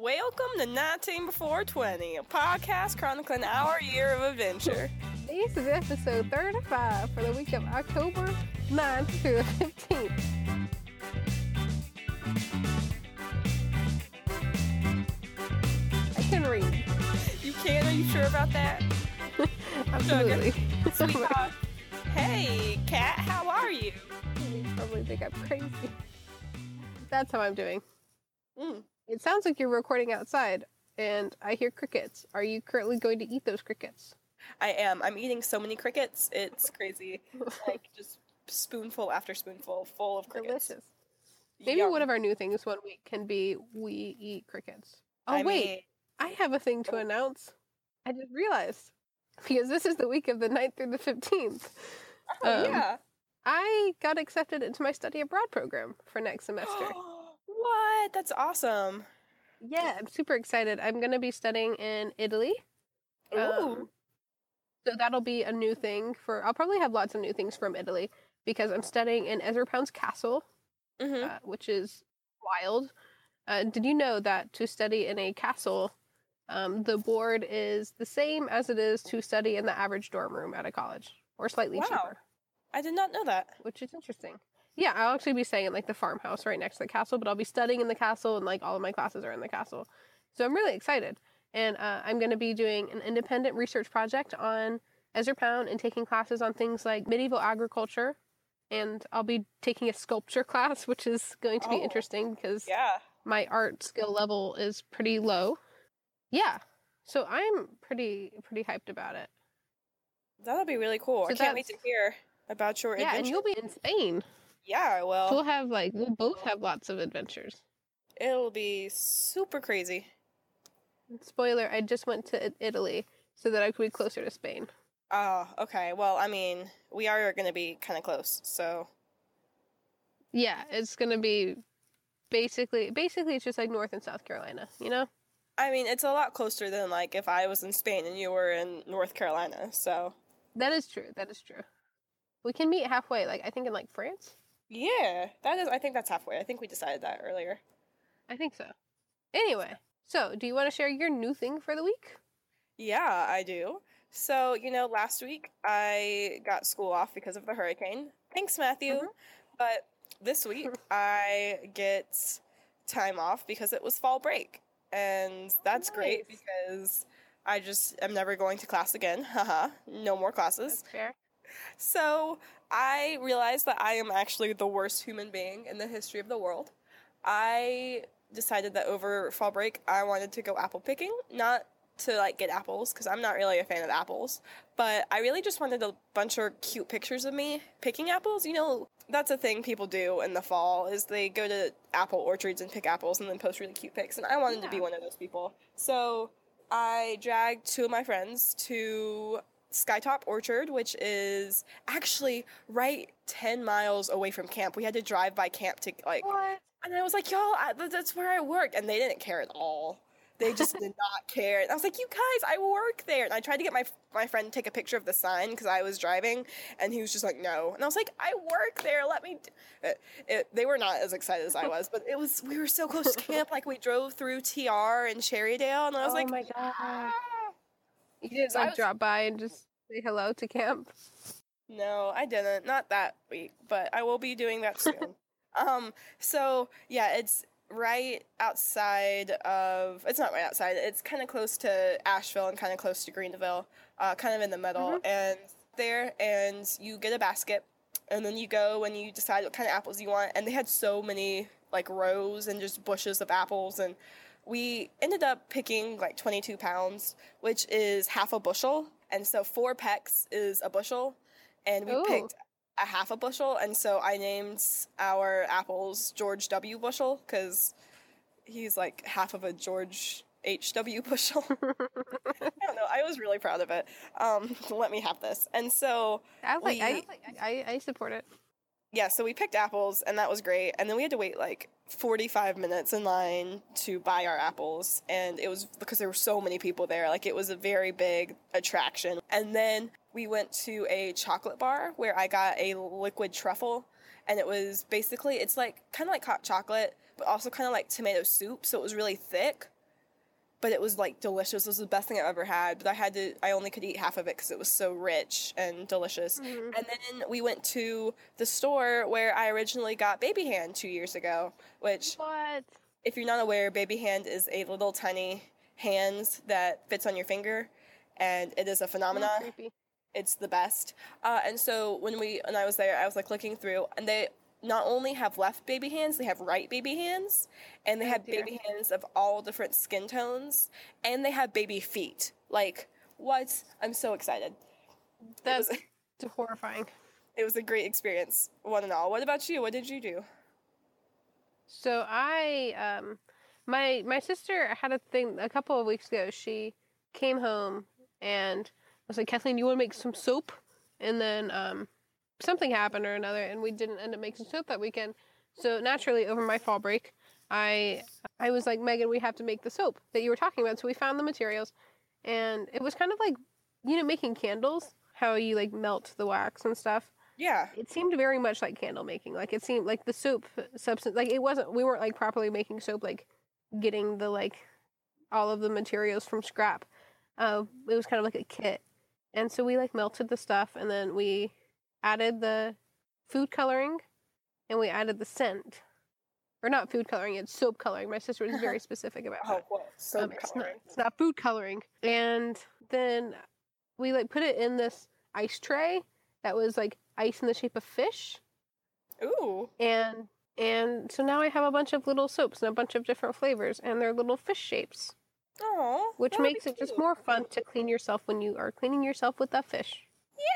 Welcome to 19 Before 20, a podcast chronicling our year of adventure. This is episode 35 for the week of October 9th through the 15th. I can read. You can? Are you sure about that? Absolutely. Sweetheart. Hey, Kat, how are you? You probably think I'm crazy. That's how I'm doing. Mm. It sounds like you're recording outside, and I hear crickets. Are you currently going to eat those crickets? I am. I'm eating so many crickets. It's crazy. like, just spoonful after spoonful full of crickets. Delicious. Maybe Yum. one of our new things one week can be we eat crickets. Oh I wait, mean- I have a thing to announce. I just realized because this is the week of the 9th through the 15th. Oh, Um, yeah. I got accepted into my study abroad program for next semester. what? That's awesome. yeah, I'm super excited. I'm going to be studying in Italy. Ooh. Um, So that'll be a new thing for. I'll probably have lots of new things from Italy because I'm studying in Ezra Pound's castle, hmm uh, which is wild. Uh, did you know that to study in a castle, um, the board is the same as it is to study in the average dorm room at a college, or slightly Wow. cheaper, I did not know that. which is interesting. Yeah, I'll actually be staying in like the farmhouse right next to the castle, but I'll be studying in the castle, and like all of my classes are in the castle. So I'm really excited, and uh, I'm going to be doing an independent research project on Ezra Pound and taking classes on things like medieval agriculture, and I'll be taking a sculpture class, which is going to be Oh. interesting because Yeah. my art skill level is pretty low. Yeah. So I'm pretty pretty hyped about it. That'll be really cool. So I can't wait to hear about your Yeah, and you'll be in Spain. Yeah, well, We'll have like we'll both have lots of adventures. it'll be super crazy. Spoiler, I just went to Italy so that I could be closer to Spain. Oh, okay. Well, I mean, we are going to be kind of close, so Yeah, it's going to be basically basically it's just like North and South Carolina, you know? I mean, it's a lot closer than like if I was in Spain and you were in North Carolina. So That is true. That is true. We can meet halfway like I think in like France. Yeah, that is. I think that's halfway. I think we decided that earlier. I think so. Anyway, so do you want to share your new thing for the week? Yeah, I do. So you know, last week I got school off because of the hurricane. Thanks, Matthew. Mhm. But this week I get time off because it was fall break, and that's great Nice. because I just am never going to class again. Haha, no more classes. That's fair. So I realized that I am actually the worst human being in the history of the world. I decided that over fall break, I wanted to go apple picking, not to like get apples because I'm not really a fan of apples, but I really just wanted a bunch of cute pictures of me picking apples. You know, that's a thing people do in the fall is they go to apple orchards and pick apples and then post really cute pics, and I wanted to be one of those people. So I dragged two of my friends to Skytop Orchard, which is actually right 10 miles away from camp. We had to drive by camp to like, What? and I was like, y'all, I, that's where I work. And they didn't care at all. They just did not care. And I was like, you guys, I work there. And I tried to get my my friend to take a picture of the sign because I was driving, and he was just like, no. And I was like, I work there. Let me. It, it, they were not as excited as I was, but it was. We were so close to camp. Like we drove through TR and Cherrydale, and I was like, oh like, my god. "Ah." You didn't like was- drop by and just say hello to camp. No, I didn't. Not that week, but I will be doing that soon. um, so yeah, it's right outside of. It's not right outside. It's kind of close to Asheville and kind of close to Greenville, uh, kind of in the middle. And there, and you get a basket, and then you go and you decide what kind of apples you want. And they had so many like rows and just bushes of apples and. We ended up picking like 22 pounds, which is half a bushel. And so four pecks is a bushel. And we Ooh. picked a half a bushel. And so I named our apples George W. Bushel because he's like half of a George H.W. bushel. I don't know. I was really proud of it. Um, let me have this. And so I like. We- I, I I support it. Yeah, so we picked apples and that was great. And then we had to wait like 45 minutes in line to buy our apples. And it was because there were so many people there. Like it was a very big attraction. And then we went to a chocolate bar where I got a liquid truffle. And it was basically, it's like kind of like hot chocolate, but also kind of like tomato soup. So it was really thick. But it was like delicious. It was the best thing I've ever had. But I had to, I only could eat half of it because it was so rich and delicious. Mhm. And then we went to the store where I originally got Baby Hand two years ago, which, What? if you're not aware, Baby Hand is a little tiny hand that fits on your finger, and it is a phenomenon it's the best. Uh, and so when we and I was there, I was like looking through, and they not only have left baby hands, they have right baby hands, and they Oh, have dear. baby hands of all different skin tones, and they have baby feet. Like what? I'm so excited. That's was- horrifying. It was a great experience, one and all. What about you? What did you do? So I, um, my my sister had a thing a couple of weeks ago. She came home and I was like, Kathleen, you want to make some soap? And then um, something happened or another, and we didn't end up making soap that weekend. So naturally, over my fall break, I I was like, Megan, we have to make the soap that you were talking about. So we found the materials, and it was kind of like you know making candles, how you like melt the wax and stuff Yeah. it seemed very much like candle making. Like it seemed like the soap substance. Like it wasn't. We weren't like properly making soap. Like getting the like all of the materials from scrap. Uh, it was kind of like a kit, and so we like melted the stuff, and then we added the food coloring, and we added the scent, or not food coloring. It's soap coloring. My sister was very specific about that. Oh, what? So Um, it's not, it's not food coloring. And then we like put it in this ice tray that was like ice in the shape of fish. Ooh. And and so now I have a bunch of little soaps and a bunch of different flavors and they're little fish shapes, Oh. which makes it just more fun to clean yourself when you are cleaning yourself with a fish.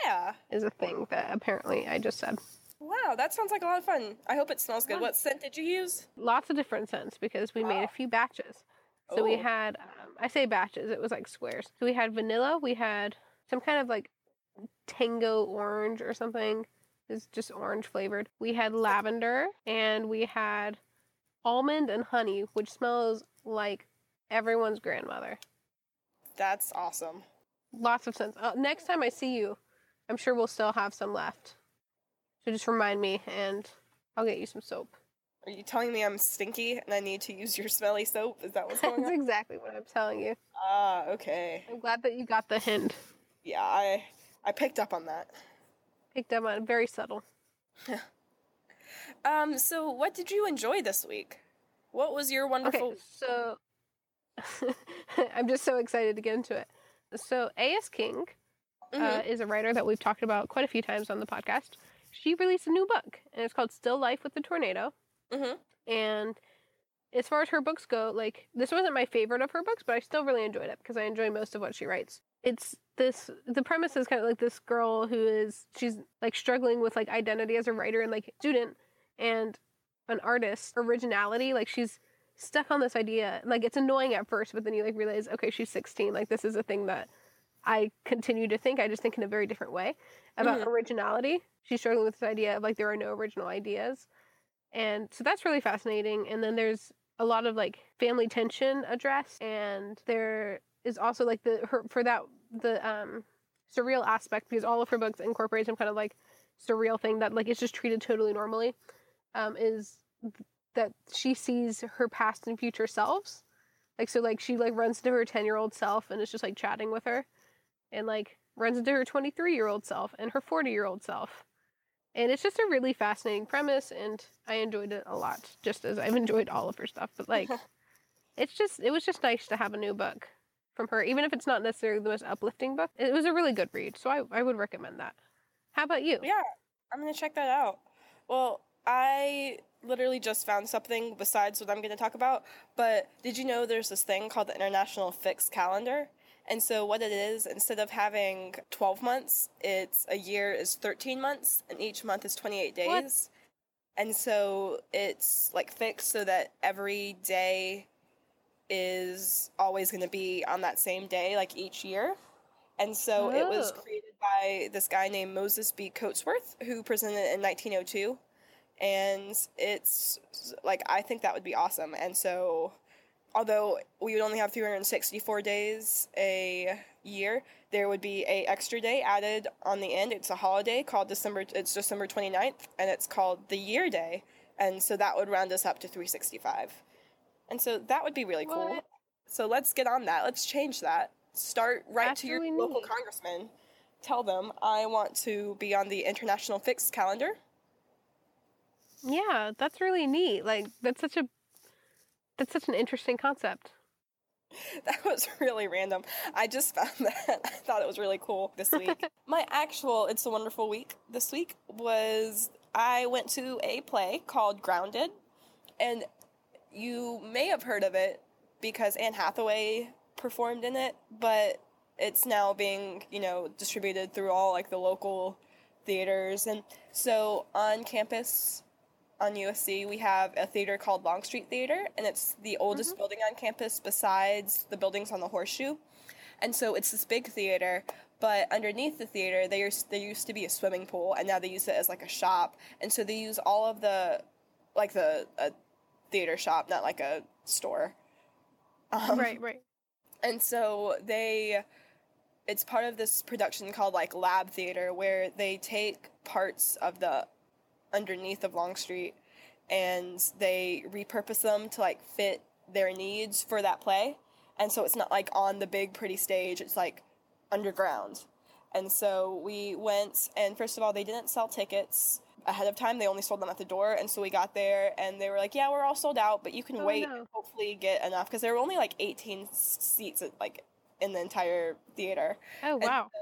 Yeah. Is a thing that apparently I just said. Wow, that sounds like a lot of fun. I hope it smells good. What scent did you use? Lots of different scents because we made a few batches. So we Oh. had, um, I say batches, it was like squares. So we had vanilla, we had some kind of like tango orange or something. It's just orange flavored. We had lavender and we had almond and honey, which smells like everyone's grandmother. That's awesome. Lots of scents. Uh, next time I see you, I'm sure we'll still have some left. So just remind me and I'll get you some soap. Are you telling me I'm stinky and I need to use your smelly soap? Is that what's going That's on? That's exactly what I'm telling you. Ah, okay. I'm glad that you got the hint. Yeah, I I picked up on that. Picked up on very subtle. Yeah. Um, so what did you enjoy this week? What was your wonderful Okay, so I'm just so excited to get into it. So A.S. King uh, Mhm. is a writer that we've talked about quite a few times on the podcast. She released a new book, and it's called Still Life with the Tornado. Mhm. And as far as her books go, like this wasn't my favorite of her books, but I still really enjoyed it because I enjoy most of what she writes. It's this the premise is kind of like this girl who is she's like struggling with like identity as a writer and like student and an artist originality like she's stuck on this idea like it's annoying at first but then you like realize okay she's 16 like this is a thing that i continue to think i just think in a very different way about Mhm. originality. She's struggling with this idea of like there are no original ideas. And so that's really fascinating. And then there's a lot of like family tension addressed. And there is also like the her for that the um surreal aspect because all of her books incorporate some kind of like surreal thing that like it's just treated totally normally um is that she sees her past and future selves. Like so like she like runs into her 10 year old self and is just like chatting with her and like runs into her 23 year old self and her 40 year old self and it's just a really fascinating premise and i enjoyed it a lot just as i've enjoyed all of her stuff but like it's just it was just nice to have a new book from her even if it's not necessarily the most uplifting book it was a really good read so i, I would recommend that how about you Yeah, I'm gonna check that out. Well, I literally just found something besides what I'm gonna talk about. But did you know there's this thing called the International Fixed Calendar? And so what it is, instead of having 12 months, it's a year is 13 months, and each month is 28 days. What? And so it's like fixed so that every day is always going to be on that same day, like each year. And so it was Oh. created by this guy named Moses B. Cotsworth, who presented it in 1902. And it's like, I think that would be awesome. And so, although we would only have 364 days a year, there would be a extra day added on the end. It's a holiday called December, it's December 29th, and it's called the year day. And so that would round us up to 365. And so that would be really cool. What? So let's get on that. Let's change that. Start right That's to your local congressman. Tell them I want to be on the International Fixed Calendar. Yeah, that's really neat. Like that's such a that's such an interesting concept. That was really random. I just found that. I thought it was really cool this week. My actual It's a Wonderful Week this week was I went to a play called Grounded, and you may have heard of it because Anne Hathaway performed in it, but it's now being, you know, distributed through all like the local theaters. And so on campus on USC, we have a theater called Longstreet Theater, and it's the oldest building on campus besides the buildings on the Horseshoe. And so it's this big theater, but underneath the theater, there used, there used to be a swimming pool, and now they use it as like a shop. And so they use all of the, like the a theater shop, not like a store. Um, right, right. and so they it's part of this production called like lab theater where they take parts of the underneath of longstreet and they repurpose them to like fit their needs for that play. And so it's not like on the big pretty stage. It's like underground. And so we went and first of all they didn't sell tickets ahead of time. They only sold them at the door. And so we got there and they were like yeah we're all sold out but you can Oh, wait no. and hopefully get enough. Because there were only like 18 seats at, like in the entire theater. Oh wow. so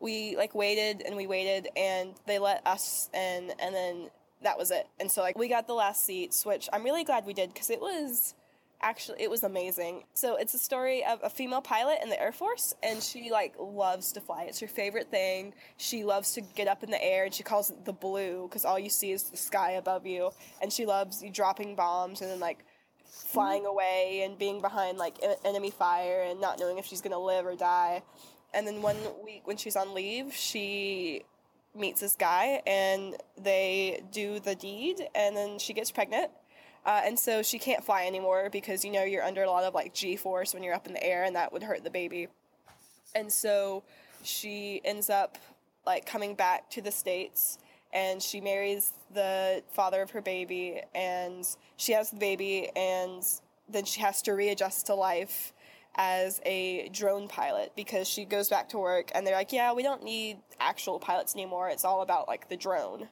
we like waited and we waited and they let us in and then that was it. And so like we got the last seats which i'm really glad we did because it was actually it was amazing. So it's a story of a female pilot in the air force and she like loves to fly. It's her favorite thing. She loves to get up in the air and she calls it the blue because all you see is the sky above you. And she loves dropping bombs and then like flying away and being behind like enemy fire and not knowing if she's gonna live or die and then one week when she's on leave she meets this guy and they do the deed and then she gets pregnant. Uh, and so she can't fly anymore because you know you're under a lot of like g force when you're up in the air and that would hurt the baby. And so she ends up like coming back to the states and she marries the father of her baby and she has the baby and then she has to readjust to life as a drone pilot because she goes back to work and they're like yeah we don't need actual pilots anymore. It's all about like the drone.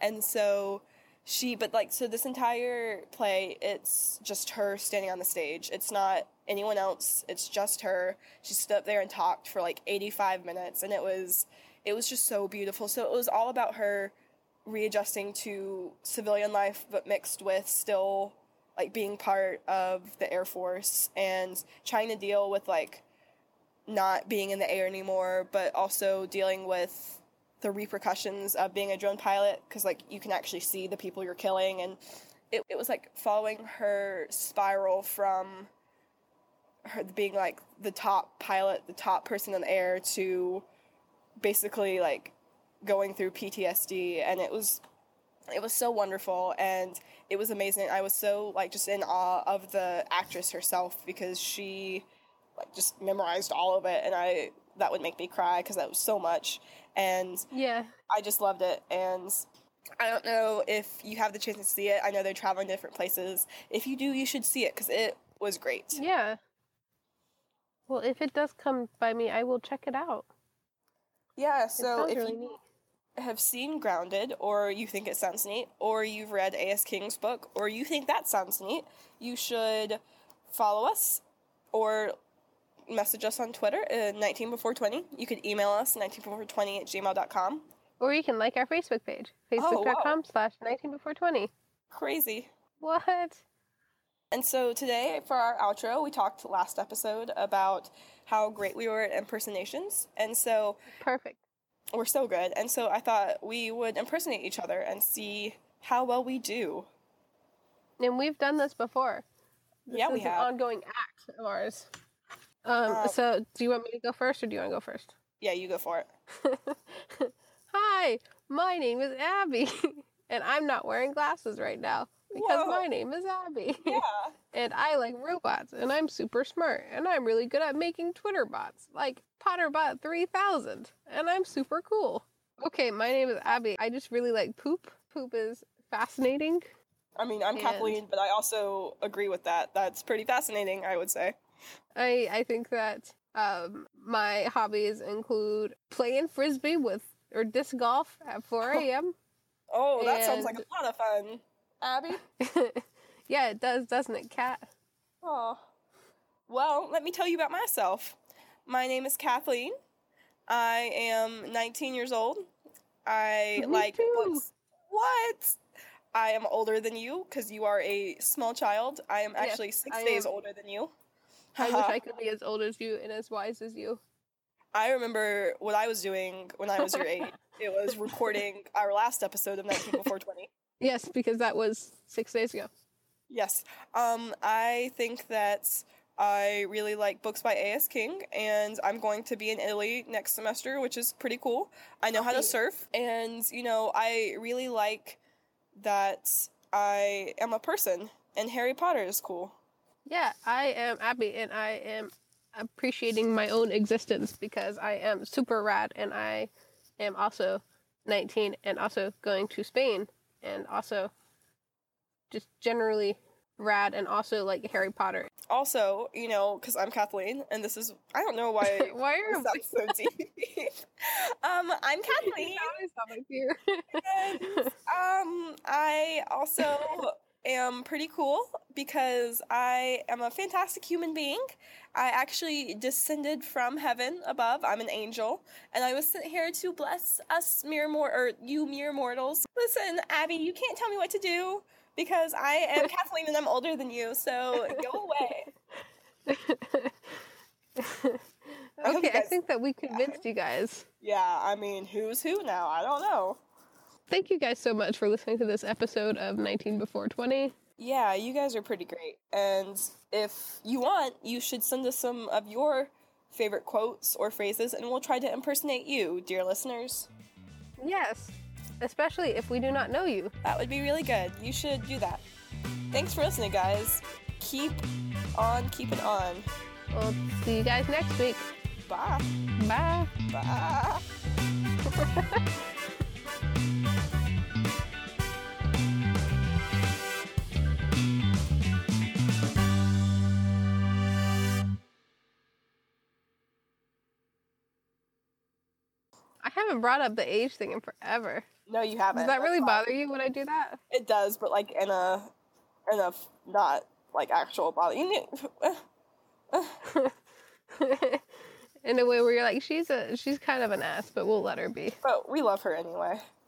And so she but like so this entire play it's just her standing on the stage. It's not anyone else. It's just her. She stood up there and talked for like 85 minutes and it was it was just so beautiful. So it was all about her readjusting to civilian life but mixed with still like being part of the air force and trying to deal with like not being in the air anymore but also dealing with the repercussions of being a drone pilot because like you can actually see the people you're killing. And it, it was like following her spiral from her being like the top pilot the top person in the air to basically like going through ptsd and it was it was so wonderful and it was amazing i was so like just in awe of the actress herself because she like just memorized all of it and i that would make me cry because that was so much and Yeah. I just loved it. And I don't know if you have the chance to see it. I know they're traveling different places. If you do, you should see it because it was great. Yeah. Well, if it does come by me, I will check it out. Yeah, so sounds if really you neat. Have seen Grounded, or you think it sounds neat, or you've read A.S. King's book, or you think that sounds neat, you should follow us or message us on Twitter at 19 before 20. You could email us 19 before 20 at gmail.com. Or you can like our Facebook page, Oh, facebook.com slash 19 before 20. Crazy. What? And so today, for our outro, we talked last episode about how great we were at impersonations. And so Perfect. We're so good. And so I thought we would impersonate each other and see how well we do. And we've done this before. This Yeah, we is an have. ongoing act of ours. Um, Uh, so do you want me to go first or do you want to go first? Yeah, you go for it. Hi, my name is Abby, and I'm not wearing glasses right now because Whoa. my name is Abby. Yeah. and I like robots, and I'm super smart, and I'm really good at making Twitter bots, like Potterbot 3000, and I'm super cool. Okay, my name is Abby. I just really like poop. Poop is fascinating. I mean, I'm And- Kathleen, but I also agree with that. That's pretty fascinating, I would say. I I think that um, my hobbies include playing frisbee with or disc golf at 4 a.m. Oh, that sounds like a lot of fun. Abby? yeah, it does, doesn't it, Kat? Oh. Well, let me tell you about myself. My name is Kathleen. I am 19 years old. I Me like too. books. What? I am older than you because you are a small child. I am Yes, actually six I days am. older than you. I wish I could be as old as you and as wise as you. I remember what I was doing when I was your age. It was recording our last episode of 19 before 20. Yes, because that was six days ago. Yes. Um, I think that I really like books by A.S. King, and I'm going to be in Italy next semester, which is pretty cool. I know how to surf, and you know, I really like that I am a person, and Harry Potter is cool. Yeah, I am Abby and I am appreciating my own existence because I am super rad and I am also 19 and also going to Spain and also just generally rad and also like Harry Potter. Also, you know, because I'm Kathleen, and this is I don't know why Why are sounds so deep. um, I'm Kathleen. here? And, um, I also am pretty cool because I am a fantastic human being. I actually descended from heaven above. I'm an angel, and I was sent here to bless us mere mor or you mere mortals. Listen, Abby, you can't tell me what to do because I am Kathleen and I'm older than you. So go away. I hope you okay, I think that we convinced you guys. Yeah, I mean, who's who now? I don't know. Thank you guys so much for listening to this episode of 19 Before 20. Yeah, you guys are pretty great. And if you want, you should send us some of your favorite quotes or phrases, and we'll try to impersonate you, dear listeners. Yes, especially if we do not know you. That would be really good. You should do that. Thanks for listening, guys. Keep on keeping on. We'll see you guys next week. Bye. Bye. Bye. I haven't brought up the age thing in forever. No, you haven't. Does that really bother you when I do that? It does, but like in a, in a not like actual bother. You in a way where you're like, she's a she's kind of an ass, but we'll let her be. but we love her anyway.